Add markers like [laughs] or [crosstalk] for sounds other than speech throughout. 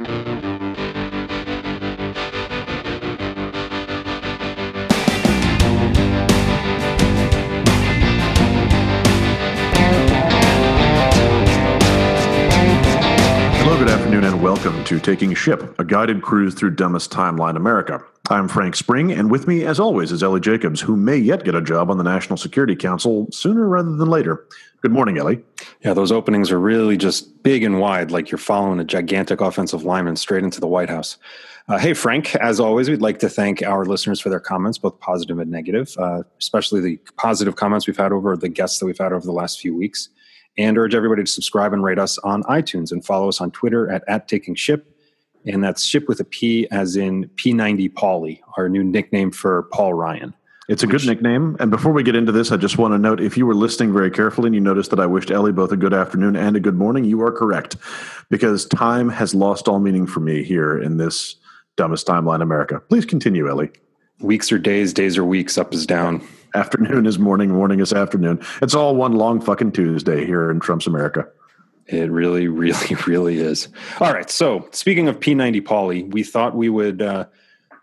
Hello, good afternoon, and welcome to Taking Ship, a guided cruise through dumbest timeline America. I'm Frank Spring, and with me, as always, is Ellie Jacobs, who may yet get a job on the National Security Council sooner rather than later. Good morning, Ellie. Yeah, those openings are really just big and wide, like you're following a gigantic offensive lineman straight into the White House. Uh, hey, Frank, as always, we'd like to thank our listeners for their comments, both positive and negative, uh, especially the positive comments we've had over the guests that we've had over the last few weeks. And urge everybody to subscribe and rate us on iTunes and follow us on Twitter at, at Taking Ship. And that's ship with a P as in P90 Pauly, our new nickname for Paul Ryan. It's a good nickname. And before we get into this, I just want to note if you were listening very carefully and you noticed that I wished Ellie both a good afternoon and a good morning, you are correct. Because time has lost all meaning for me here in this dumbest timeline America. Please continue, Ellie. Weeks are days, days are weeks, up is down. Afternoon is morning, morning is afternoon. It's all one long fucking Tuesday here in Trump's America. It really, [laughs] really, really is. All right. So, speaking of P90 Pauly, we thought we would uh,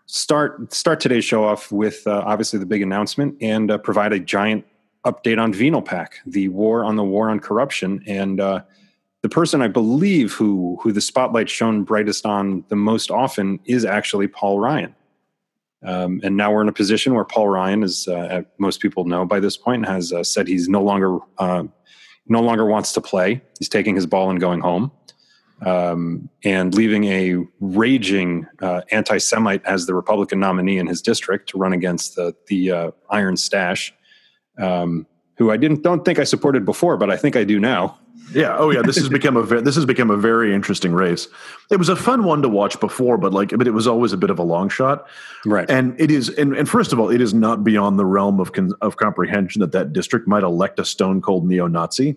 start start today's show off with uh, obviously the big announcement and uh, provide a giant update on VenoPAC, the war on the war on corruption, and uh, the person I believe who who the spotlight shone brightest on the most often is actually Paul Ryan. Um, and now we're in a position where Paul Ryan is, uh, most people know by this point, has uh, said he's no longer no longer wants to play. He's taking his ball and going home, um, and leaving a raging uh, anti-Semite as the Republican nominee in his district to run against the the uh, Iron Stache, um, who I didn't don't think I supported before, but I think I do now. Yeah. Oh, yeah. This has become a ve- this has become a very interesting race. It was a fun one to watch before, but like, but it was always a bit of a long shot, Right. And it is, and, and first of all, it is not beyond the realm of con- of comprehension that that district might elect a stone cold neo Nazi.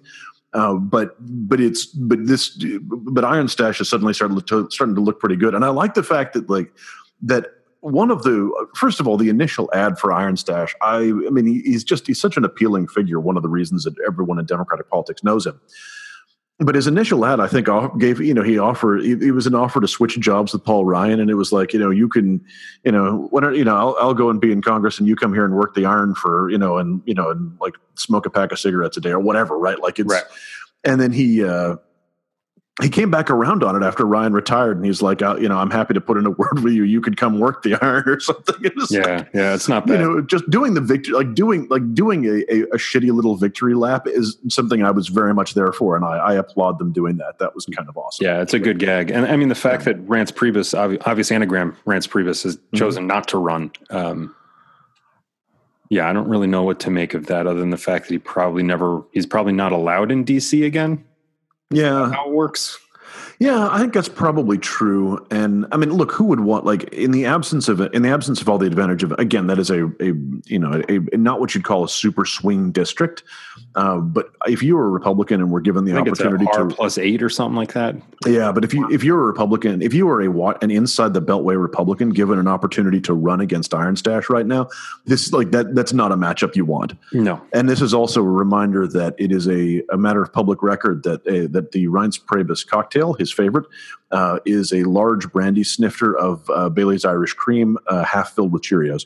Uh, but but it's but this but Iron Stache has suddenly started to, starting to look pretty good, and I like the fact that like that one of the first of all the initial ad for Iron Stache. I I mean he's just he's such an appealing figure. One of the reasons that everyone in Democratic politics knows him but his initial ad, I think, gave you know he offered it was an offer to switch jobs with Paul Ryan, and it was like you know you can you know when you know I'll, I'll go and be in Congress, and you come here and work the iron for you know and you know and like smoke a pack of cigarettes a day or whatever, right? Like it's Right. and then he uh, he came back around on it after Ryan retired, and he's like, uh, you know, I'm happy to put in a [laughs] word with you. You could come work the [laughs] iron or something. Was like, yeah. Yeah. It's not bad. you know just doing the victory like doing like doing a, a, a shitty little victory lap is something i was very much there for and i, I applaud them doing that that was kind of awesome Yeah, it's a good gag, and I mean the fact that Reince Priebus, obvi- obvious anagram, Reince Priebus, has Mm-hmm. chosen not to run. Um, yeah, I don't really know what to make of that, other than the fact that he probably never, he's probably not allowed in DC again. Yeah How it works? Yeah, I think that's probably true. And I mean, look, who would want like in the absence of it, in the absence of all the advantage of again, that is a a you know a, a not what you'd call a super swing district. Uh, but if you were a Republican and were given the I think it's opportunity a to plus eight or something like that. Yeah, but if you if you're a Republican, if you were a an inside the Beltway Republican given an opportunity to run against Iron Stache right now, this like that that's not a matchup you want. No, And this is also a reminder that it is a, a matter of public record that uh, that the Reince Priebus cocktail, his favorite, uh, is a large brandy snifter of uh, Bailey's Irish Cream, uh, half filled with Cheerios.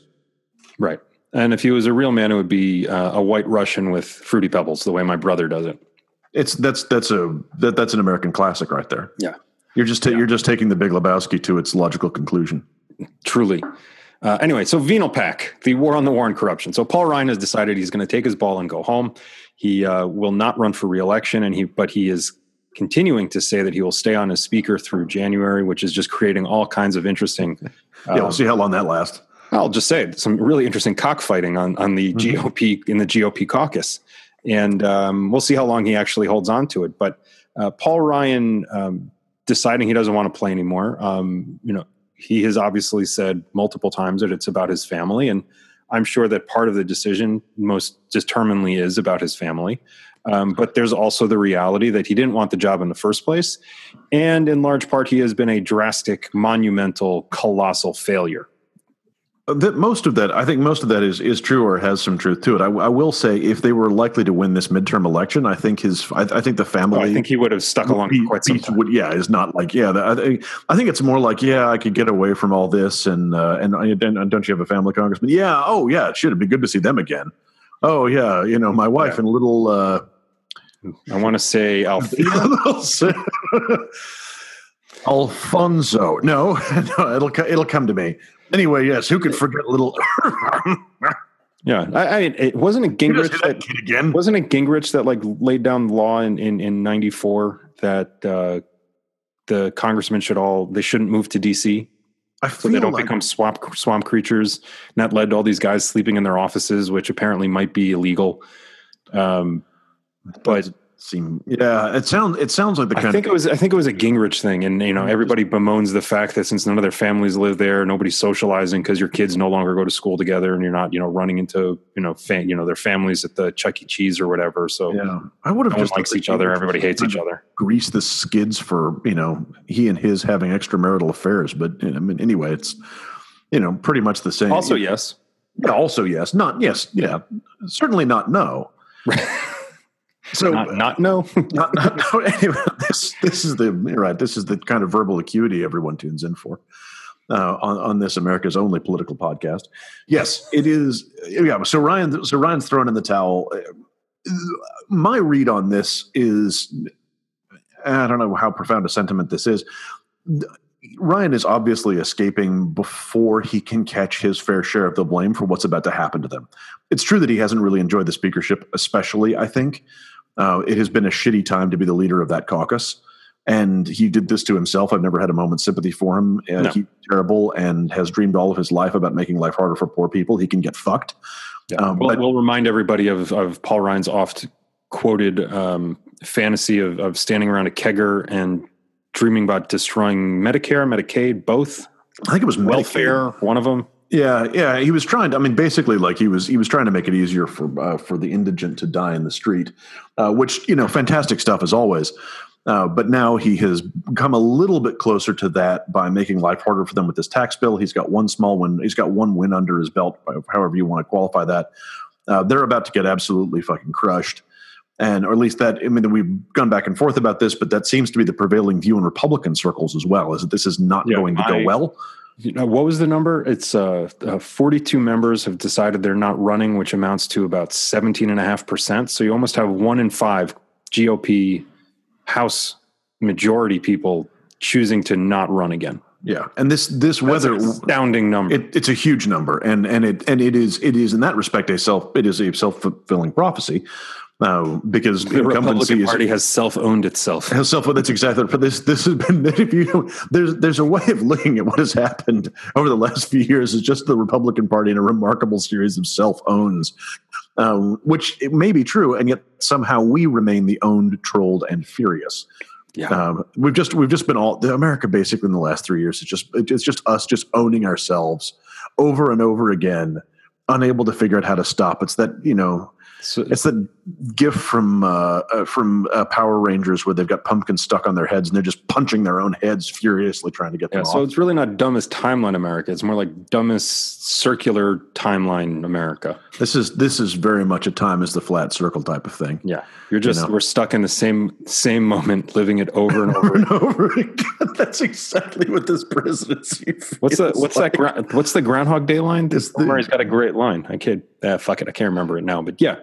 right. And if he was a real man, it would be uh, a white Russian with fruity pebbles, the way my brother does it. It's that's that's a that, that's an American classic right there. Yeah. You're just ta- you're just taking the Big Lebowski to its logical conclusion. Truly. Uh, anyway, so VenoPAC, the war on the war on corruption. So Paul Ryan has decided he's going to take his ball and go home. He uh, will not run for reelection, and he but he is continuing to say that he will stay on as speaker through January, which is just creating all kinds of interesting. [laughs] yeah, we'll see how long that lasts. I'll just say some really interesting cockfighting on on the Mhm. GOP in the GOP caucus, and um, we'll see how long he actually holds on to it. But uh, Paul Ryan um, deciding he doesn't want to play anymore. Um, you know, he has obviously said multiple times that it's about his family, and I'm sure that part of the decision most determinedly is about his family. Um, but there's also the reality that he didn't want the job in the first place. And in large part, he has been a drastic, monumental, colossal failure. that most of that, I think most of that is is true or has some truth to it. I, I will say, if they were likely to win this midterm election, I think his, I, I think the family, Oh, I think he would have stuck along for quite some time. would, yeah, is not like, yeah. I think, I think it's more like, yeah, I could get away from all this, and uh, and, and and don't you have a family congressman? Yeah, oh yeah, it should it'd be good to see them again. Oh yeah, you know, my wife Yeah. and little. Uh, I want to [laughs] say. Alfonso. No, [laughs] no, it'll it'll come to me. Anyway, yes, who could forget little? [laughs] yeah, I, I it wasn't it You just Gingrich that that kid again. wasn't it Gingrich that like laid down the law in in in '94 that uh, the congressmen should all they shouldn't move to DC I so they don't like, become swamp swamp creatures. And that led to all these guys sleeping in their offices, which apparently might be illegal. Um, but seem yeah. It sounds it sounds like the kind I kind think of it was I think it was a Gingrich thing, and you know mm-hmm. everybody bemoans the fact that since none of their families live there, nobody's socializing because your kids no longer go to school together, and you're not you know running into you know fan, you know their families at the Chuck E. Cheese or whatever. So yeah. I would have no one just likes each other, everybody hates each other. Grease the skids for you know he and his having extramarital affairs, but you know, I mean anyway, it's you know pretty much the same. Also, yes, yeah, also yes, not yes, yeah, certainly not no. [laughs] So not not no. [laughs] not, not, no, anyway, this this is the right. This is the kind of verbal acuity everyone tunes in for uh, on on this America's only political podcast. Yes, it is. Yeah. So Ryan, so Ryan's thrown in the towel. My read on this is, I don't know how profound a sentiment this is. Ryan is obviously escaping before he can catch his fair share of the blame for what's about to happen to them. It's true that he hasn't really enjoyed the speakership, especially, I think. Uh, it has been a shitty time to be the leader of that caucus. And he did this to himself. I've never had a moment's sympathy for him. Uh, No. He's terrible and has dreamed all of his life about making life harder for poor people. He can get fucked. Yeah. Um, we'll, but- we'll remind everybody of, of Paul Ryan's oft quoted um, fantasy of, of standing around a kegger and dreaming about destroying Medicare, Medicaid, both I think it was Medicaid. welfare, one of them. Yeah, yeah, he was trying to. I mean, basically, like he was he was trying to make it easier for uh, for the indigent to die in the street, uh, which you know, fantastic stuff as always. Uh, but now he has come a little bit closer to that by making life harder for them with this tax bill. He's got one small win. He's got one win under his belt, however you want to qualify that. Uh, they're about to get absolutely fucking crushed. And, or at least that, I mean, we've gone back and forth about this, but that seems to be the prevailing view in Republican circles as well, is that this is not Yeah, going to go well. You know, what was the number? It's uh, uh, 42 members have decided they're not running, which amounts to about 17.5%. So you almost have one in five GOP House majority people choosing to not run again. Yeah. And this, this That's weather, an astounding number. It, it's a huge number, and and it and it is it is in that respect a self it is a self fulfilling prophecy, uh, because the incumbency Republican is Party has self owned itself. has self. That's exactly. But this this has been [laughs] if you there's there's a way of looking at what has happened over the last few years is just the Republican Party in a remarkable series of self owns, um, which it may be true, and yet somehow we remain the owned, trolled, and furious. Yeah. Um, we've just we've just been all the America basically in the last three years. It's just it's just us just owning ourselves over and over again, unable to figure out how to stop. It's that you know So, it's that gift from uh, uh, from uh, Power Rangers where they've got pumpkins stuck on their heads and they're just punching their own heads furiously trying to get them yeah, so off. it's really not dumbest timeline America. It's more like dumbest circular timeline America. This is this is very much a time as the flat circle type of thing. Yeah. You're just, know. we're stuck in the same, same moment, living it over and Over [laughs] and over again. [laughs] That's exactly what this presidency. [laughs] What's the, what's like. that, what's the Groundhog Day line? The- Bill Murray's got a great line. I kid. Ah, fuck it. I can't remember it now, but yeah.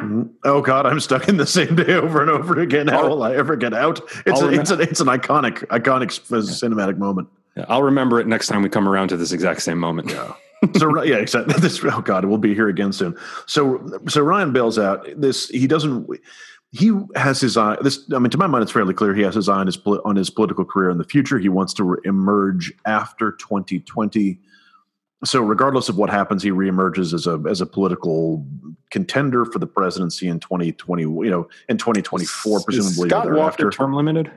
Mhm. Oh God, I'm stuck in the same day over and over again. How I'll- will I ever get out? It's a, it's, a, it's an iconic iconic cinematic moment. Yeah, I'll remember it next time we come around to this exact same moment. Yeah. so yeah, exactly. [laughs] This oh god, we'll be here again soon. So so Ryan bails out. This he doesn't. He has his eye. This I mean, to my mind, it's fairly clear. He has his eye on his on his political career in the future. He wants to re- emerge after 2020. So regardless of what happens, he reemerges as a as a political contender for the presidency in 2020. You know, in 2024, Is presumably Scott Walker thereafter. term limited?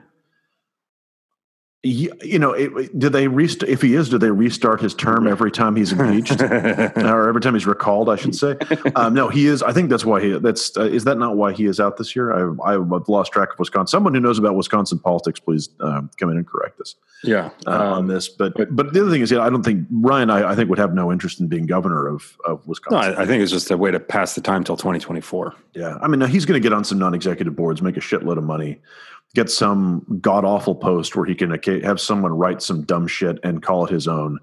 You know, it, do they rest- if he is, do they restart his term every time he's impeached, [laughs] or every time he's recalled? I should say. Um, no, he is. I think that's why he. That's uh, is that not why he is out this year? I, I've lost track of Wisconsin. Someone who knows about Wisconsin politics, please um, come in and correct us. Yeah, uh, um, on this. But, but but the other thing is, yeah, I don't think Ryan. I, I think would have no interest in being governor of of Wisconsin. No, I, I think it's just a way to pass the time till twenty twenty four. Yeah, I mean, he's going to get on some non executive boards, make a shitload of money get some god awful post where he can have someone write some dumb shit and call it his own.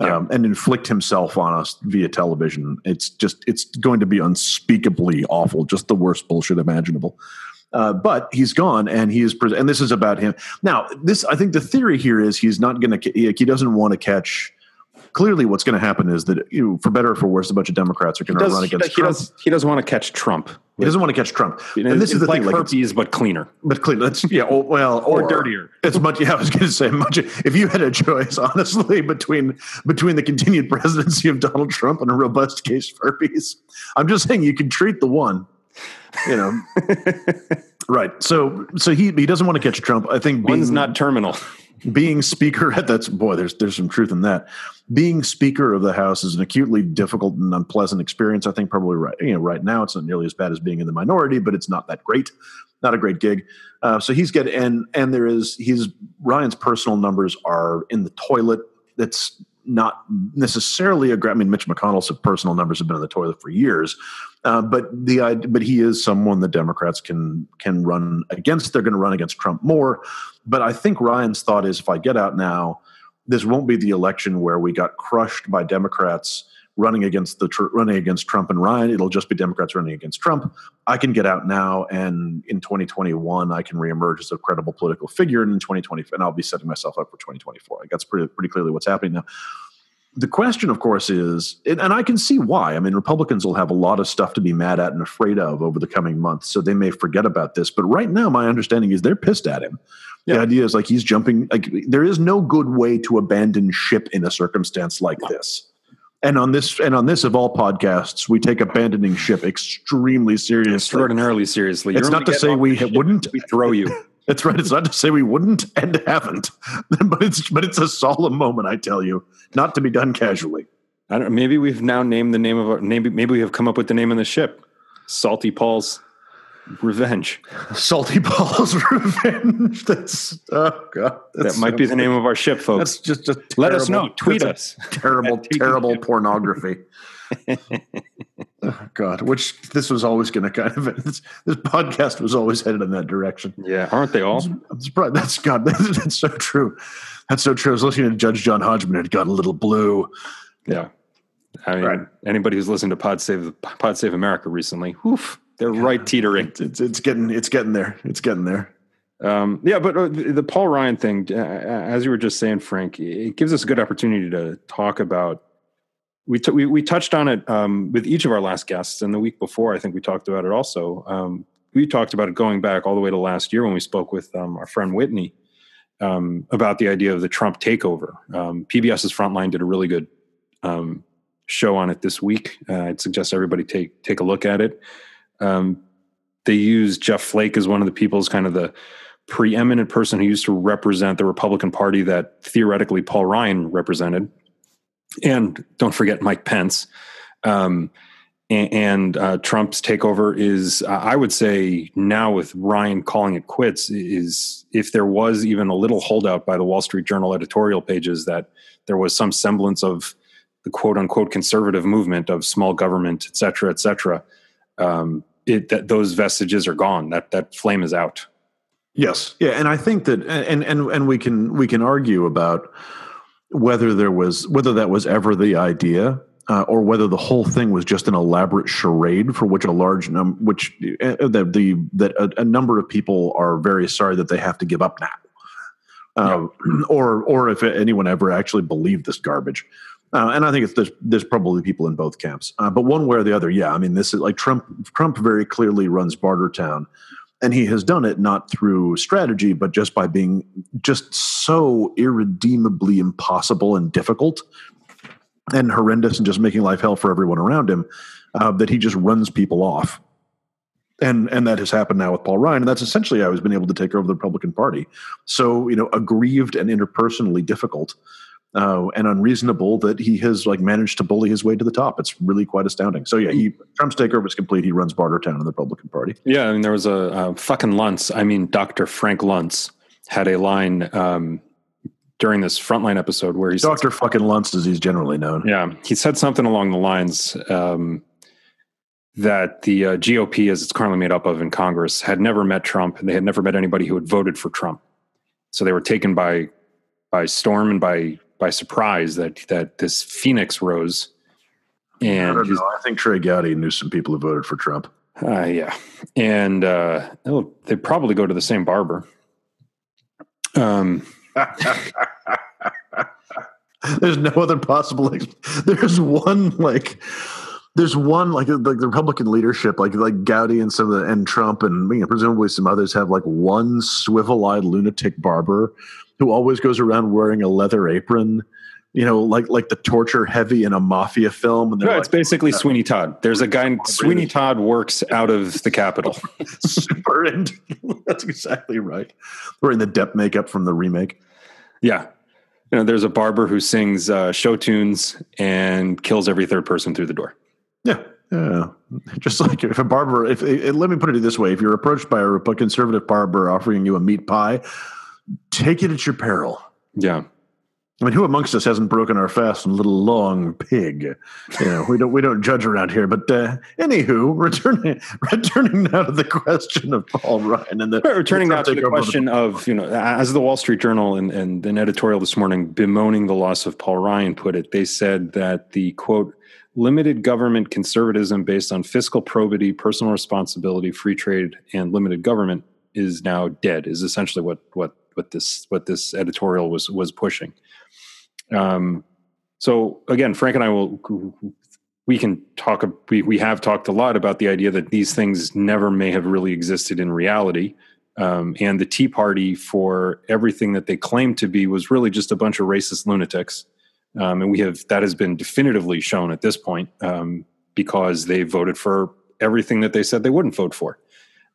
Yeah. Um, and inflict himself on us via television. It's just it's going to be unspeakably awful, just the worst bullshit imaginable. Uh, but he's gone, and he is, and this is about him. Now, this I think the theory here is he's not going to, he, he doesn't want to catch clearly what's going to happen is that you know, for better or for worse, a bunch of Democrats are going to run against he Trump. Does, he doesn't want to catch Trump. He doesn't want to catch Trump. And this is the like thing, herpes, like but cleaner. But cleaner. That's yeah. Oh, well, or, or, dirtier. It's much. Yeah, I was going to say much. If you had a choice, honestly, between between the continued [laughs] presidency of Donald Trump and a robust case of herpes, I'm just saying you can treat the one. You know. [laughs] right. So so he he doesn't want to catch Trump. I think being, one's not terminal being speaker at [laughs] that's boy there's there's some truth in that being speaker of the house is an acutely difficult and unpleasant experience i think probably right you know right now it's not nearly as bad as being in the minority but it's not that great not a great gig uh, so he's getting and and there is he's ryan's personal numbers are in the toilet that's not necessarily a. I mean, Mitch McConnell's personal numbers have been in the toilet for years, uh, but the but he is someone the Democrats can can run against. They're going to run against Trump more, but I think Ryan's thought is if I get out now, this won't be the election where we got crushed by Democrats running against the running against Trump and Ryan. It'll just be Democrats running against Trump. I can get out now, and in 2021, I can reemerge as a credible political figure. And in 2020, and I'll be setting myself up for 2024. Like that's pretty pretty clearly what's happening now. The question, of course, is, and I can see why. I mean, Republicans will have a lot of stuff to be mad at and afraid of over the coming months, so they may forget about this. But right now, my understanding is they're pissed at him. Yeah. The idea is like he's jumping. Like there is no good way to abandon ship in a circumstance like this. And on this, and on this of all podcasts, we take abandoning ship extremely seriously, extraordinarily seriously. It's not to say we wouldn't. We throw you. [laughs] That's right. It's not to say we wouldn't and haven't, [laughs] but it's but it's a solemn moment. I tell you, not to be done casually. I don't. Maybe we've now named the name of our. Maybe maybe we have come up with the name of the ship, Salty Paul's Revenge. Salty Paul's [laughs] Revenge. That's oh god. That's that might be the name of our ship, folks. That's just just terrible, let us know. [laughs] Tweet us. Terrible, terrible pornography. [laughs] oh god, which this was always going to kind of this, this, podcast was always headed in that direction. Yeah, aren't they all? I'm surprised. That's God. That's so true. That's so true. I was listening to Judge John Hodgman. It got a little blue. Yeah. I mean, right. anybody who's listened to Pod Save Pod Save America recently, whoof, they're yeah, right teetering. It's, it's, it's getting it's getting there. It's getting there. Um, yeah, but uh, the Paul Ryan thing, uh, as you were just saying, Frank, it gives us a good opportunity to talk about. We t- we, we touched on it um, with each of our last guests, and the week before, I think we talked about it also. Um, we talked about it going back all the way to last year when we spoke with um, our friend Whitney um, about the idea of the Trump takeover. Um, PBS's Frontline did a really good show on it this week. Uh, I'd suggest everybody take take a look at it. Um, they use Jeff Flake as one of the people as kind of the preeminent person who used to represent the Republican Party that theoretically Paul Ryan represented. And don't forget Mike Pence. Um, and, and uh, Trump's takeover is, uh, I would say, now with Ryan calling it quits, is if there was even a little holdout by the Wall Street Journal editorial pages that there was some semblance of the quote unquote conservative movement of small government, et cetera, et cetera. Um, it that those vestiges are gone. That that flame is out. Yes, yeah, and I think that, and and and we can we can argue about whether there was whether that was ever the idea. Uh, or whether the whole thing was just an elaborate charade for which a large number, which uh, the, the that a, a, number of people are very sorry that they have to give up now, uh, yeah. or or if anyone ever actually believed this garbage. Uh, and I think it's there's, there's probably people in both camps, uh, but one way or the other, yeah. I mean, this is like Trump. Trump very clearly runs Bartertown, and he has done it not through strategy, but just by being just so irredeemably impossible and difficult, and horrendous, and just making life hell for everyone around him, uh, that he just runs people off. and and that has happened now with Paul Ryan, and that's essentially how he's been able to take over the Republican Party. So you know, aggrieved and interpersonally difficult uh, and unreasonable that he has like managed to bully his way to the top. It's really quite astounding. So yeah, he Trump's takeover is complete. He runs Bartertown in the Republican Party. Yeah, I mean there was a, a fucking Luntz. I mean Dr. Frank Luntz had a line um, during this frontline episode where he Dr. Fucking Luntz, as he's generally known. Yeah, he said something along the lines. Um, that the uh, GOP, as it's currently made up of in Congress, had never met Trump. And they had never met anybody who had voted for Trump. So they were taken by by storm and by by surprise that that this phoenix rose. And I don't know. I think Trey Gowdy knew some people who voted for Trump. Uh, yeah, and uh, they probably go to the same barber. Um, [laughs] there's no other possible. There's one like there's one like like the Republican leadership, like like Gowdy and some of the and Trump and you know, presumably some others have like one swivel-eyed lunatic barber who always goes around wearing a leather apron. You know, like like the torture heavy in a mafia film. And no, like, it's basically Sweeney Todd. There's a guy. [laughs] Sweeney Todd works out of the Capitol. [laughs] Super, and [laughs] that's exactly right. Wearing the Depp makeup from the remake. Yeah, you know, there's a barber who sings uh, show tunes and kills every third person through the door. Yeah. Yeah. Just like if a barber, if, if let me put it this way, if you're approached by a, conservative barber offering you a meat pie, take it at your peril. Yeah. I mean, who amongst us hasn't broken our fast and little long pig? You know, we don't we don't judge around here. But uh, anywho, [laughs] returning returning now to the question of Paul Ryan and the returning now to the question the- of you know, as the Wall Street Journal and, and an editorial this morning bemoaning the loss of Paul Ryan put it, they said that the quote limited government conservatism based on fiscal probity, personal responsibility, free trade, and limited government is now dead. Is essentially what what what this what this editorial was was pushing. Um, so again, Frank and I will we can talk. We we have talked a lot about the idea that these things never may have really existed in reality. Um, and the Tea Party, for everything that they claimed to be, was really just a bunch of racist lunatics um, and we have that has been definitively shown at this point um, because they voted for everything that they said they wouldn't vote for.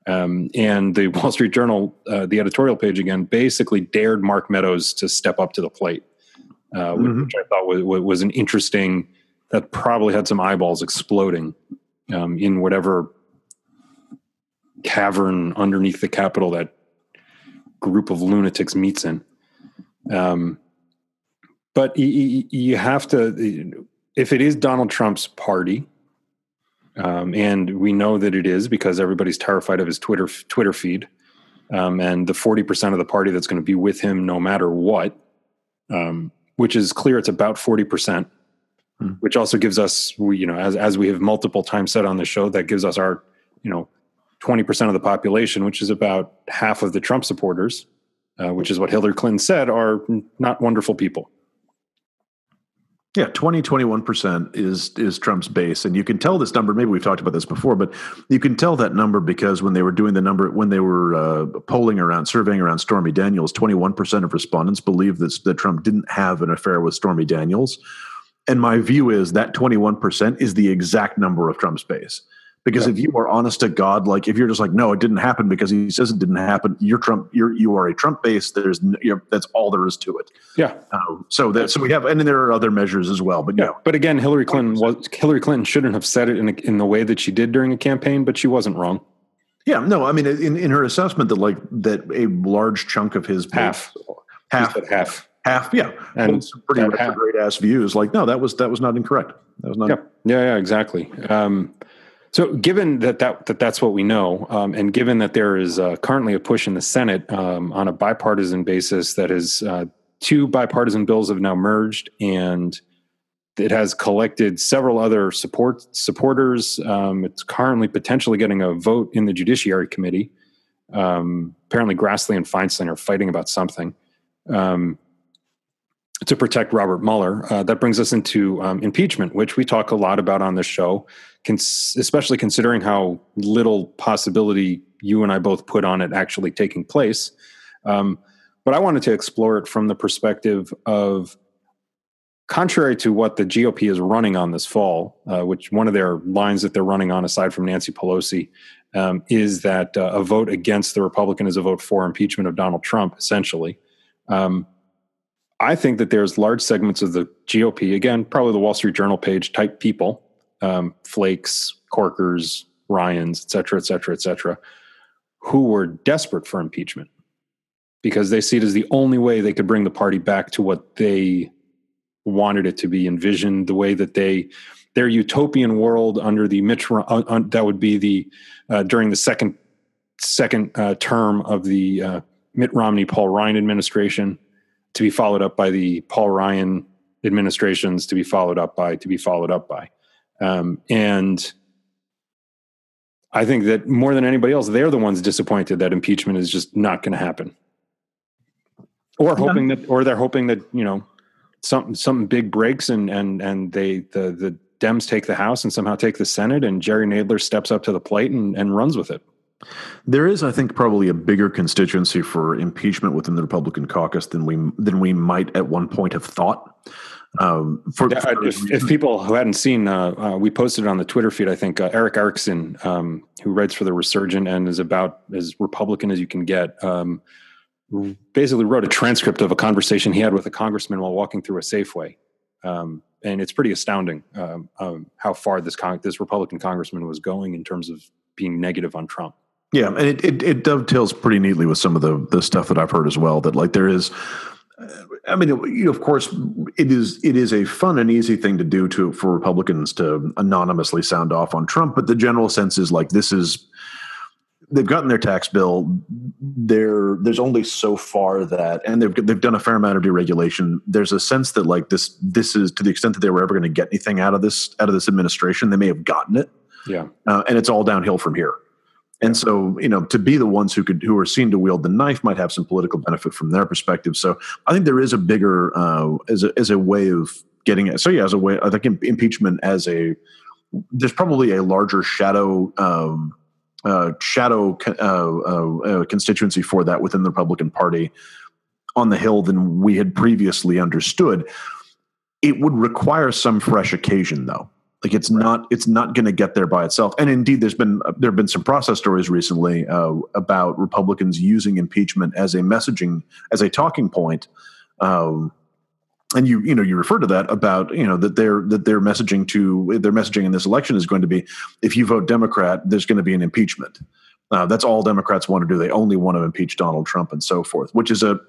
Um, and the [laughs] Wall Street Journal, uh, the editorial page again, basically dared Mark Meadows to step up to the plate, uh, mm-hmm. which I thought was, was, an interesting. That probably had some eyeballs exploding um, in whatever cavern underneath the Capitol that group of lunatics meets in. Um, but you have to, if it is Donald Trump's party, um, and we know that it is because everybody's terrified of his Twitter Twitter feed, um, and the forty percent of the party that's going to be with him no matter what, um, which is clear. It's about forty percent, hmm. which also gives us, we, you know, as as we have multiple times said on the show, that gives us our, you know, twenty percent of the population, which is about half of the Trump supporters, uh, which is what Hillary Clinton said are not wonderful people. Yeah, 20, 21% is is Trump's base. And you can tell this number, maybe we've talked about this before, but you can tell that number because when they were doing the number, when they were uh, polling around, surveying around Stormy Daniels, 21% of respondents believe that, that Trump didn't have an affair with Stormy Daniels. And my view is that 21% is the exact number of Trump's base. Because yeah. if you are honest to God, like if you're just like, no, it didn't happen because he says it didn't happen, you're Trump. You're you are a Trump base. There's that's all there is to it. Yeah. Uh, so that so we have, and then there are other measures as well. But yeah. but again, Hillary Clinton was Hillary Clinton shouldn't have said it in a, in the way that she did during a campaign, but she wasn't wrong. Yeah. No, I mean, in in her assessment that like that a large chunk of his half half half half yeah and pretty retrograde ass views like no that was that was not incorrect that was not yeah yeah, yeah exactly um, so, given that, that, that that's what we know, um, and given that there is uh, currently a push in the Senate um, on a bipartisan basis that is uh, two bipartisan bills have now merged, and it has collected several other support supporters. Um, it's currently potentially getting a vote in the Judiciary Committee. Um, apparently, Grassley and Feinstein are fighting about something. Um, to protect Robert Mueller. Uh, that brings us into um, impeachment, which we talk a lot about on this show, cons- especially considering how little possibility you and I both put on it actually taking place. Um, but I wanted to explore it from the perspective of contrary to what the GOP is running on this fall, uh, which one of their lines that they're running on, aside from Nancy Pelosi, um, is that uh, a vote against the Republican is a vote for impeachment of Donald Trump, essentially. Um, I think that there's large segments of the GOP, again, probably the Wall Street Journal page type people, um, Flakes, Corkers, Ryans, et cetera, et cetera, et cetera, who were desperate for impeachment because they see it as the only way they could bring the party back to what they wanted it to be envisioned, the way that they their utopian world under the Mitch uh, that would be the uh, during the second second uh, term of the uh, Mitt Romney Paul Ryan administration to be followed up by the Paul Ryan administrations to be followed up by to be followed up by um, and I think that more than anybody else, they're the ones disappointed that impeachment is just not going to happen, or hoping yeah. that, or they're hoping that you know something something big breaks and and and they the the Dems take the House and somehow take the Senate, and Jerry Nadler steps up to the plate and, and runs with it. There is, I think, probably a bigger constituency for impeachment within the Republican caucus than we than we might at one point have thought. Um, for, yeah, for if, if, people who hadn't seen, uh, uh, we posted on the Twitter feed. I think uh, Erick Erickson, um, who writes for the Resurgent and is about as Republican as you can get, um, basically wrote a transcript of a conversation he had with a congressman while walking through a Safeway, um, and it's pretty astounding um, um, how far this con- this Republican congressman was going in terms of being negative on Trump. Yeah, and it, it, it dovetails pretty neatly with some of the the stuff that I've heard as well. That like there is I mean, you know, of course, it is it is a fun and easy thing to do to for Republicans to anonymously sound off on Trump, but the general sense is like this is they've gotten their tax bill. There, there's only so far that, and they've they've done a fair amount of deregulation. There's a sense that like this this is to the extent that they were ever going to get anything out of this out of this administration, they may have gotten it. Yeah, uh, and it's all downhill from here. And so, you know, to be the ones who could who are seen to wield the knife might have some political benefit from their perspective. So, I think there is a bigger uh, as a as a way of getting it. So, yeah, as a way, I think impeachment as a there's probably a larger shadow um, uh, shadow uh, uh, uh, constituency for that within the Republican Party on the Hill than we had previously understood. It would require some fresh occasion, though. Like it's right. not it's not going to get there by itself. And indeed, there's been there have been some process stories recently uh, about Republicans using impeachment as a messaging as a talking point. Um, and you you know you refer to that about you know that they're that their messaging to their messaging in this election is going to be if you vote Democrat, there's going to be an impeachment. Uh, that's all Democrats want to do. They only want to impeach Donald Trump and so forth, which is a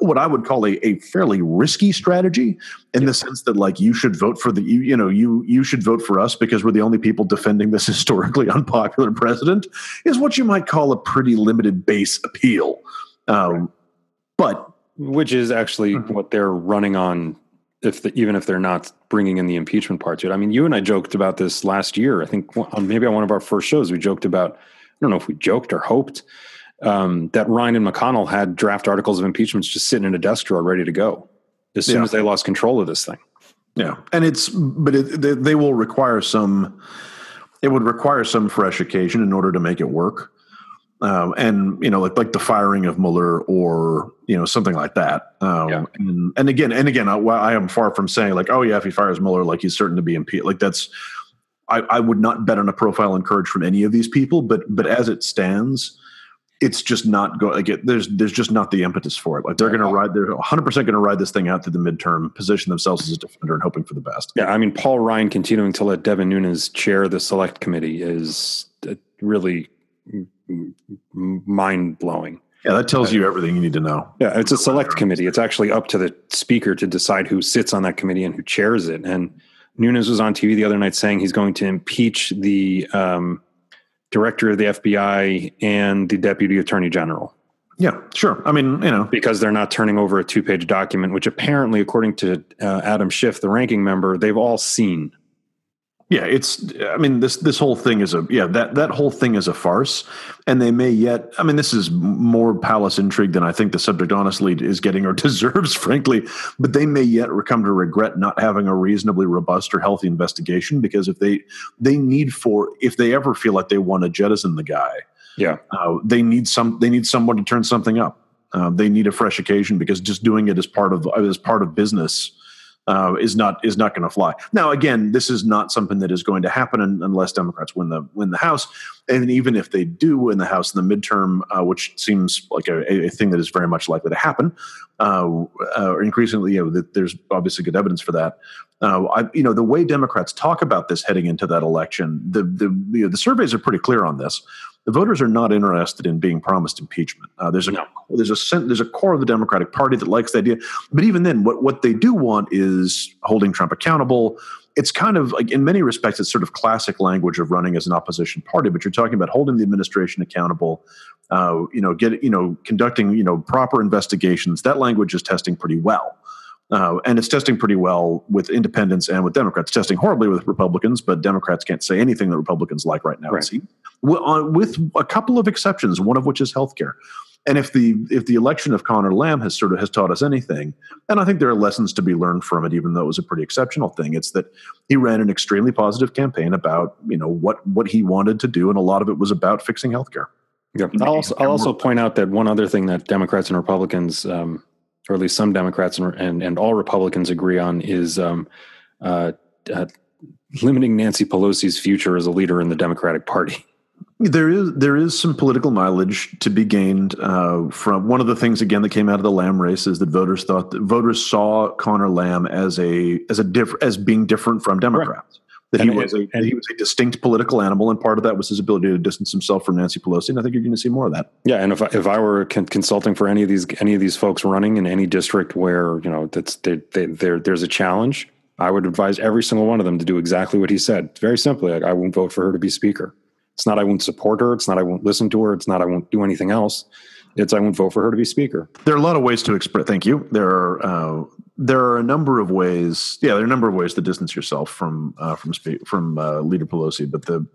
what I would call a, a fairly risky strategy in yeah. the sense that like you should vote for the you, you know you you should vote for us because we're the only people defending this [laughs] historically unpopular president is what you might call a pretty limited base appeal um, but which is actually mm-hmm. what they're running on if the, even if they're not bringing in the impeachment part to it i mean you and i joked about this last year i think maybe on one of our first shows we joked about i don't know if we joked or hoped um, that Ryan and McConnell had draft articles of impeachments just sitting in a desk drawer ready to go as soon yeah. as they lost control of this thing. Yeah, and it's but it, they, they, will require some. It would require some fresh occasion in order to make it work, um, and you know, like like the firing of Mueller or you know something like that. Um, yeah. and, and again, and again, I, I am far from saying like, oh yeah, if he fires Mueller, like he's certain to be impeached. Like that's, I, I would not bet on a profile and courage from any of these people. But but as it stands, it's just not going like it, there's there's just not the impetus for it. Like they're going to ride they're 100% going to ride this thing out to the midterm position themselves as a defender and hoping for the best. Yeah i mean paul ryan continuing to let devin nunes chair the select committee is uh, really mind-blowing. Yeah that tells you everything you need to know. yeah it's a select committee. It's actually up to the speaker to decide who sits on that committee and who chairs it. And nunes was on tv the other night saying he's going to impeach the um, director of the FBI and the deputy attorney general. Yeah, sure. I mean, you know, because they're not turning over a two-page document, which apparently, according to uh, Adam Schiff, the ranking member, they've all seen. Yeah, it's. I mean, this this whole thing is a yeah that that whole thing is a farce, and they may yet. I mean, this is more palace intrigue than I think the subject honestly is getting or [laughs] deserves, frankly. But they may yet come to regret not having a reasonably robust or healthy investigation because if they they need for if they ever feel like they want to jettison the guy, yeah, uh, they need some they need someone to turn something up. Uh, they need a fresh occasion because just doing it as part of as part of business uh, is not is not going to fly. Now, again, this is not something that is going to happen unless Democrats win the win the House, and even if they do win the House in the midterm, uh, which seems like a, a, thing that is very much likely to happen, uh, uh increasingly, you know, there's obviously good evidence for that. Uh, I, you know, the way Democrats talk about this heading into that election, the the you know, the surveys are pretty clear on this the voters are not interested in being promised impeachment. Uh, there's a no. there's a there's a core of the Democratic Party that likes the idea, but even then, what what they do want is holding Trump accountable. It's kind of like in many respects, it's sort of classic language of running as an opposition party. But you're talking about holding the administration accountable, uh, you know, get you know, conducting you know proper investigations. That language is testing pretty well. Uh, and it's testing pretty well with independents and with Democrats. testing horribly with Republicans, but Democrats can't say anything that Republicans like right now. Right. With a couple of exceptions, one of which is healthcare. And if the if the election of Conor Lamb has sort of has taught us anything, and I think there are lessons to be learned from it, even though it was a pretty exceptional thing, it's that he ran an extremely positive campaign about you know what what he wanted to do, and a lot of it was about fixing healthcare. Yeah, I'll also, I'll also point out that one other thing that Democrats and Republicans um, or at least some Democrats and and, and all Republicans agree on, is um, uh, uh, limiting Nancy Pelosi's future as a leader in the Democratic Party. [laughs] There is there is some political mileage to be gained uh, from one of the things again that came out of the Lamb race is that voters thought that voters saw Conor Lamb as a as a diff, as being different from Democrats that and he was a he was a distinct political animal, and part of that was his ability to distance himself from Nancy Pelosi. And I think you're going to see more of that. Yeah, and if I, if I were consulting for any of these any of these folks running in any district where you know that's they, they, there's a challenge, I would advise every single one of them to do exactly what he said. Very simply, like, I won't vote for her to be speaker. It's not I won't support her. It's not I won't listen to her. It's not I won't do anything else. It's I won't vote for her to be speaker. There are a lot of ways to express. Thank you. There are uh, there are a number of ways. Yeah, there are a number of ways to distance yourself from uh, from from uh, Leader Pelosi. But the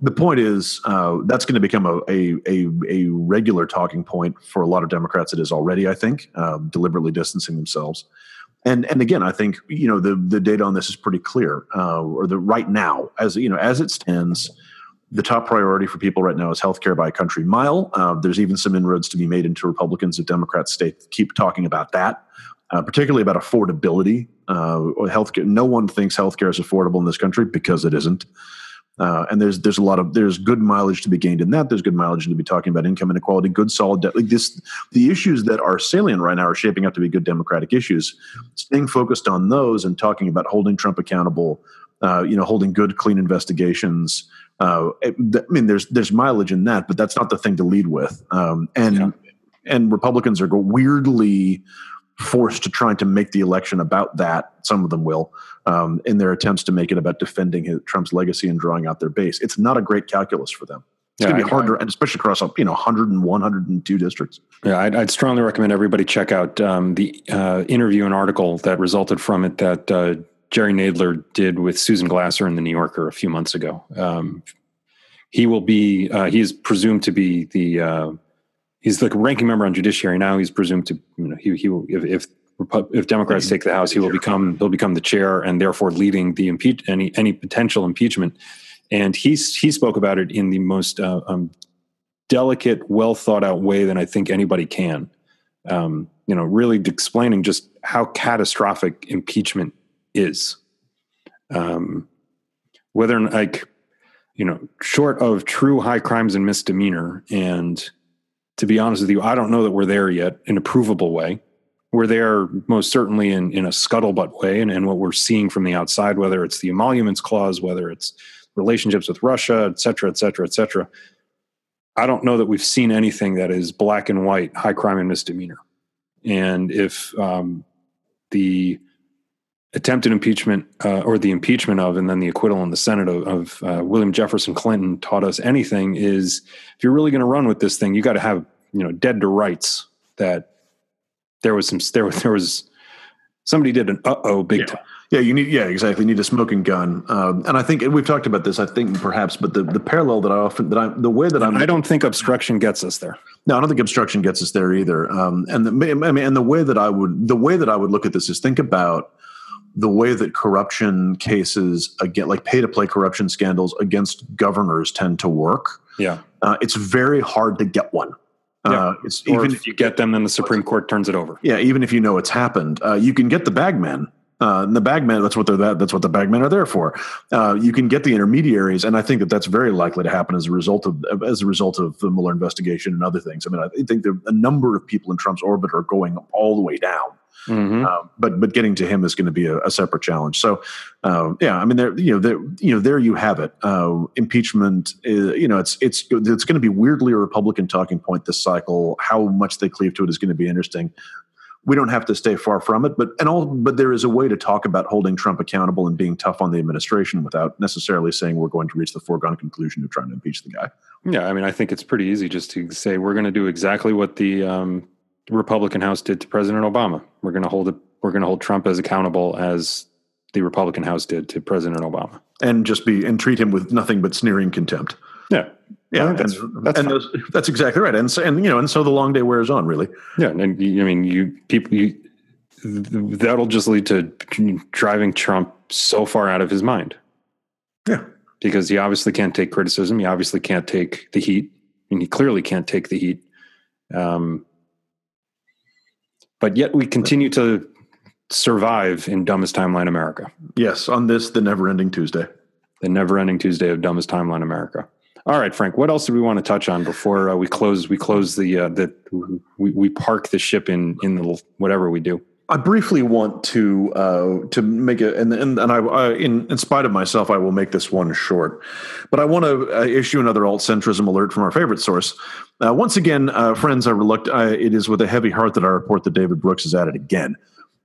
the point is uh, that's going to become a, a, a a regular talking point for a lot of Democrats. It is already, I think, um, deliberately distancing themselves. And and again, I think you know the the data on this is pretty clear. Uh, or the right now, as you know, as it stands the top priority for people right now is healthcare by a country mile. Uh, there's even some inroads to be made into Republicans if Democrats stay keep talking about that, uh, particularly about affordability. Uh, healthcare. No one thinks healthcare is affordable in this country because it isn't. Uh, and there's there's a lot of there's good mileage to be gained in that. There's good mileage to be talking about income inequality, good solid debt. Like this, the issues that are salient right now are shaping up to be good democratic issues. Staying focused on those and talking about holding Trump accountable, uh, you know, holding good, clean investigations, uh, I mean, there's there's mileage in that, but that's not the thing to lead with. Um, and yeah. and Republicans are weirdly forced to trying to make the election about that. Some of them will, um, in their attempts to make it about defending his, Trump's legacy and drawing out their base. It's not a great calculus for them. It's yeah, going to be harder, and especially across you know 101, 102 districts. Yeah, I'd, I'd strongly recommend everybody check out um, the uh, interview and article that resulted from it that uh, Jerry Nadler did with Susan Glasser in the New Yorker a few months ago. Um, he will be uh, he is presumed to be the uh, he's the ranking member on judiciary now. He's presumed to you know he he will if if, if Democrats take the House, he will become he'll become the chair and therefore leading the impeach any any potential impeachment. And he he spoke about it in the most uh, um, delicate, well thought out way than I think anybody can. Um, you know, really explaining just how catastrophic impeachment is. Um, whether like you know, short of true high crimes and misdemeanor, and to be honest with you, I don't know that we're there yet in a provable way. We're there most certainly in, in a scuttlebutt way, and, and what we're seeing from the outside, whether it's the emoluments clause, whether it's relationships with Russia, et cetera, et cetera, et cetera. I don't know that we've seen anything that is black and white, high crime and misdemeanor. And if um, the attempted impeachment uh, or the impeachment of and then the acquittal in the senate of, of uh, william jefferson clinton taught us anything is if you're really going to run with this thing you got to have you know dead to rights that there was some [laughs] there was there was somebody did an uh-oh big yeah. time yeah you need yeah exactly you need a smoking gun. Um, and i think and we've talked about this i think perhaps but the, the parallel that i often that i the way that i'm i don't think obstruction gets us there. No, I don't think obstruction gets us there either. Um, and the, I mean, and the way that I would, the way that I would look at this is think about the way that corruption cases again like pay to play corruption scandals against governors tend to work. Yeah. Uh, it's very hard to get one yeah. Uh, it's or even if you get them then the supreme court turns it over yeah even if you know it's happened uh, you can get the bagmen. Uh, and the bagmen, that's what they're that, that's what the bagmen are there for. Uh, you can get the intermediaries, and I think that that's very likely to happen as a result of as a result of the Mueller investigation and other things. I mean, I think there, a number of people in Trump's orbit are going all the way down. Mm-hmm. Uh, but but getting to him is going to be a, a separate challenge. So uh, yeah, I mean there you know there you know there you have it. Uh, impeachment, is, you know it's it's it's going to be weirdly a Republican talking point this cycle. How much they cleave to it is going to be interesting we don't have to stay far from it, but and all but there is a way to talk about holding Trump accountable and being tough on the administration without necessarily saying we're going to reach the foregone conclusion of trying to impeach the guy. Yeah, I mean, I think it's pretty easy just to say we're going to do exactly what the um, Republican House did to President Obama. We're going to hold it. We're going to hold Trump as accountable as the Republican House did to President Obama, and just be and treat him with nothing but sneering contempt. Yeah, yeah, that's and, that's, and those, that's exactly right. And so, and you know, and so the long day wears on. Really. Yeah, and I mean, you people, you that'll just lead to driving Trump so far out of his mind. Yeah, because he obviously can't take criticism. He obviously can't take the heat, and he clearly can't take the heat. Um, but yet we continue to survive in dumbest timeline America. Yes, on this the never-ending Tuesday, the never-ending Tuesday of dumbest timeline America. All right, Frank. What else do we want to touch on before uh, we close? We close the uh, the we, we park the ship in in the whatever we do. I briefly want to uh, to make it, and and, and I, I, in in spite of myself, I will make this one short. But I want to uh, issue another alt centrism alert from our favorite source. Uh, once again, uh, friends, I reluctant. it is with a heavy heart that I report that David Brooks is at it again.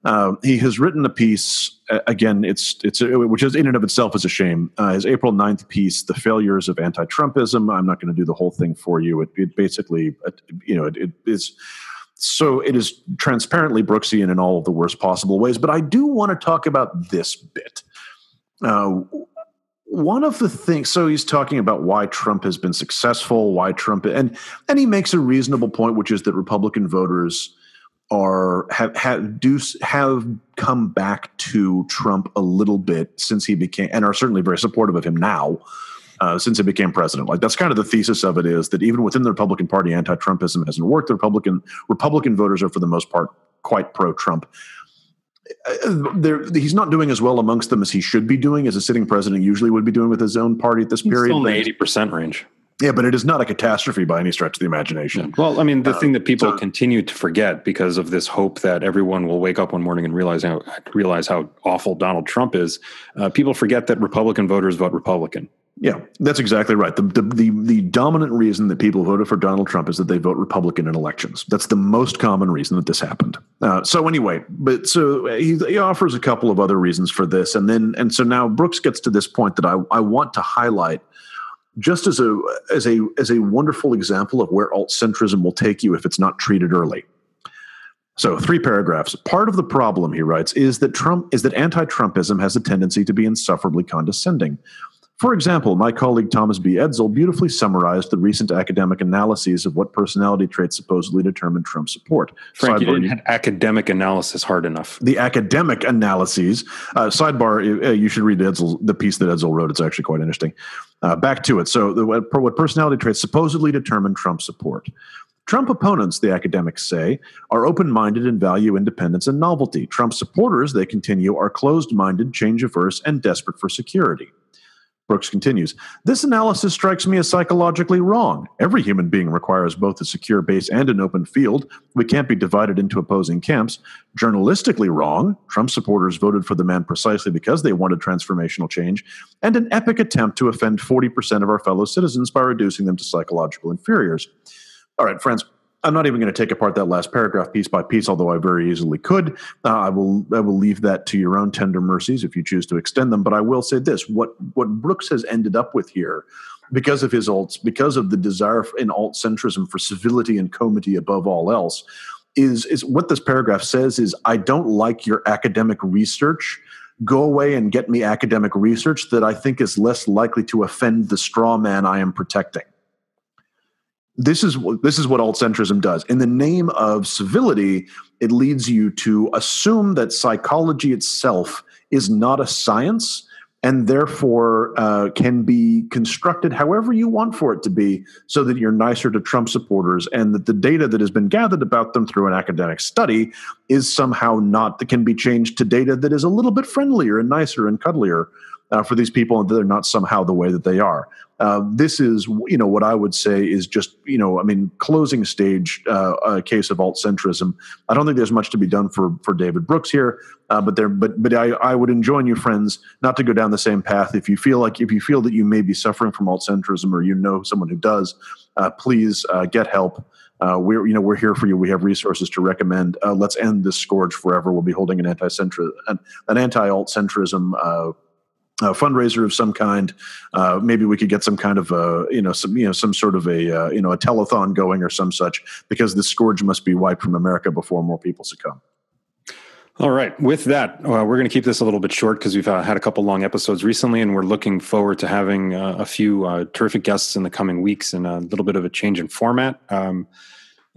Uh, he has written a piece uh, again. It's it's which is in and of itself is a shame. His April 9th piece, "The Failures of Anti-Trumpism." I'm not going to do the whole thing for you. It, it basically, you know, it, it is so it is transparently Brooksian in all of the worst possible ways. But I do want to talk about this bit. Uh, one of the things so he's talking about why trump has been successful why trump and and he makes a reasonable point which is that republican voters are have have do have come back to Trump a little bit since he became and are certainly very supportive of him now uh, since he became president. Like that's kind of the thesis of it is that even within the Republican Party, anti-Trumpism hasn't worked. The Republican Republican voters are for the most part quite pro-Trump. Uh, he's not doing as well amongst them as he should be doing, as a sitting president usually would be doing with his own party at this he's period. Still in the eighty percent range. Yeah, but it is not a catastrophe by any stretch of the imagination. Well, I mean, the uh, thing that people so, continue to forget because of this hope that everyone will wake up one morning and realize how realize how awful Donald Trump is. Uh, people forget that Republican voters vote Republican. Yeah, that's exactly right. The, the, the the dominant reason that people voted for Donald Trump is that they vote Republican in elections. That's the most common reason that this happened. Uh, so anyway, but so he, he offers a couple of other reasons for this, and then and so now Brooks gets to this point that I I want to highlight just as a as a as a wonderful example of where alt centrism will take you if it's not treated early. So, three paragraphs. Part of the problem, he writes, is that Trump is that anti-Trumpism has a tendency to be insufferably condescending. For example, my colleague Thomas B. Edsall beautifully summarized the recent academic analyses of what personality traits supposedly determine Trump support. Frank, sidebar, you didn't have academic analysis hard enough. The academic analyses. Uh, sidebar, uh, you should read Edsall, the piece that Edsall wrote. It's actually quite interesting. Uh, back to it. So, the, what personality traits supposedly determine Trump support? Trump opponents, the academics say, are open minded and value independence and novelty. Trump supporters, they continue, are closed minded, change averse, and desperate for security. Brooks continues This analysis strikes me as psychologically wrong. Every human being requires both a secure base and an open field. We can't be divided into opposing camps. Journalistically wrong. Trump supporters voted for the man precisely because they wanted transformational change. And an epic attempt to offend 40% of our fellow citizens by reducing them to psychological inferiors. All right, friends, I'm not even going to take apart that last paragraph piece by piece, although I very easily could. Uh, I will I will leave that to your own tender mercies if you choose to extend them. But I will say this: what what Brooks has ended up with here, because of his alts, because of the desire in alt centrism for civility and comity above all else, is is what this paragraph says is I don't like your academic research. Go away and get me academic research that I think is less likely to offend the straw man I am protecting this is this is what alt centrism does. In the name of civility, it leads you to assume that psychology itself is not a science and therefore uh, can be constructed however you want for it to be so that you're nicer to Trump supporters and that the data that has been gathered about them through an academic study is somehow not that can be changed to data that is a little bit friendlier and nicer and cuddlier uh, for these people and they're not somehow the way that they are. Uh, this is, you know, what I would say is just, you know, I mean, closing stage uh, a case of alt centrism. I don't think there's much to be done for for David Brooks here, uh, but there, but but I, I would enjoin you, friends, not to go down the same path. If you feel like if you feel that you may be suffering from alt centrism or you know someone who does, uh, please uh, get help. Uh, we're you know we're here for you. We have resources to recommend. Uh, let's end this scourge forever. We'll be holding an anti-centrism, an, an anti-alt centrism uh, uh, fundraiser of some kind. Uh, maybe we could get some kind of a, you know, some, you know, some sort of a, uh, you know, a telethon going or some such, because the scourge must be wiped from America before more people succumb. All right. With that, uh, we're going to keep this a little bit short because we've uh, had a couple long episodes recently, and we're looking forward to having uh, a few terrific guests in the coming weeks and a little bit of a change in format. Um,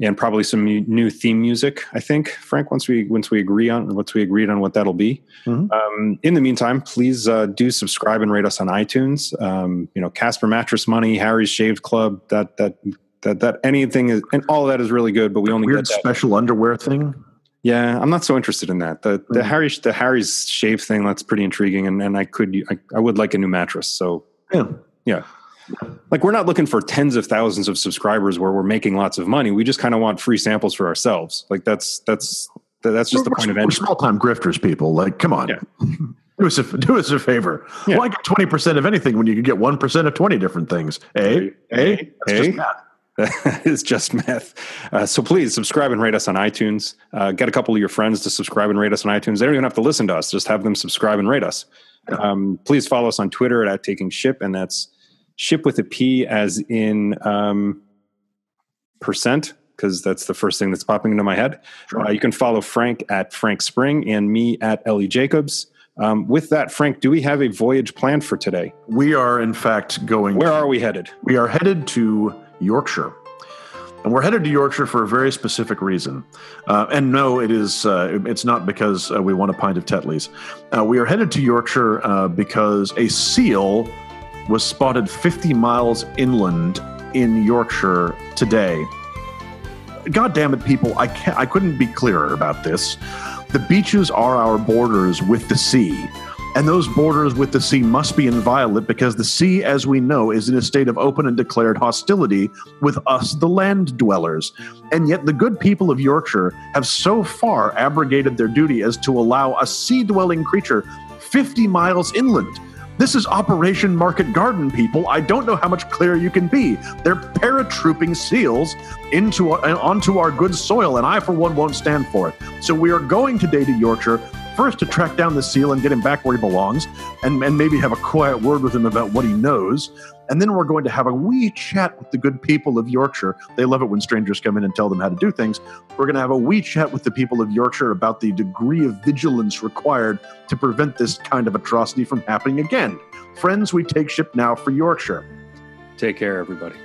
and probably some new theme music. I think Frank once we once we agree on once we agreed on what that'll be. Mm-hmm. Um, in the meantime, please uh, do subscribe and rate us on iTunes. Um, you know, Casper Mattress Money, Harry's Shaved Club. That that that that anything is and all that is really good. But we only weird special underwear thing. Yeah, I'm not so interested in that. The the mm-hmm. Harry the Harry's shave thing that's pretty intriguing, and and I could I, I would like a new mattress. So yeah, yeah like we're not looking for tens of thousands of subscribers where we're making lots of money. We just kind of want free samples for ourselves. Like that's that's that's just we're, the point of entry. Small time grifters, people. Like, come on. Yeah. [laughs] Do us a do us a favor. Yeah. Why get twenty percent of anything when you can get one percent of twenty different things? A, a, That's just math. [laughs] That is just math. Uh, so please subscribe and rate us on iTunes. Uh, get a couple of your friends to subscribe and rate us on iTunes. They don't even have to listen to us; just have them subscribe and rate us. Um, please follow us on Twitter at Taking Ship, and that's ship with a P as in um, percent, because that's the first thing that's popping into my head. Sure. Uh, you can follow Frank at Frank Spring and me at Ellie Jacobs. Um, with that, Frank, do we have a voyage planned for today? We are, in fact, going. Where to, are we headed? We are headed to Yorkshire. And we're headed to Yorkshire for a very specific reason. Uh, and no, it is. Uh, it's not because uh, we want a pint of Tetley's. Uh, we are headed to Yorkshire uh, because a seal was spotted 50 miles inland in Yorkshire today. God damn it, people! I can't. I couldn't be clearer about this. The beaches are our borders with the sea, and those borders with the sea must be inviolate because the sea, as we know, is in a state of open and declared hostility with us, the land dwellers. And yet, the good people of Yorkshire have so far abrogated their duty as to allow a sea dwelling creature 50 miles inland this is Operation Market Garden, people. I don't know how much clearer you can be. They're paratrooping seals into uh, onto our good soil, and I, for one, won't stand for it. So we are going today to Yorkshire first to track down the seal and get him back where he belongs, and, and maybe have a quiet word with him about what he knows. And then we're going to have a wee chat with the good people of Yorkshire. They love it when strangers come in and tell them how to do things. We're going to have a wee chat with the people of Yorkshire about the degree of vigilance required to prevent this kind of atrocity from happening again. Friends, we take ship now for Yorkshire. Take care, everybody.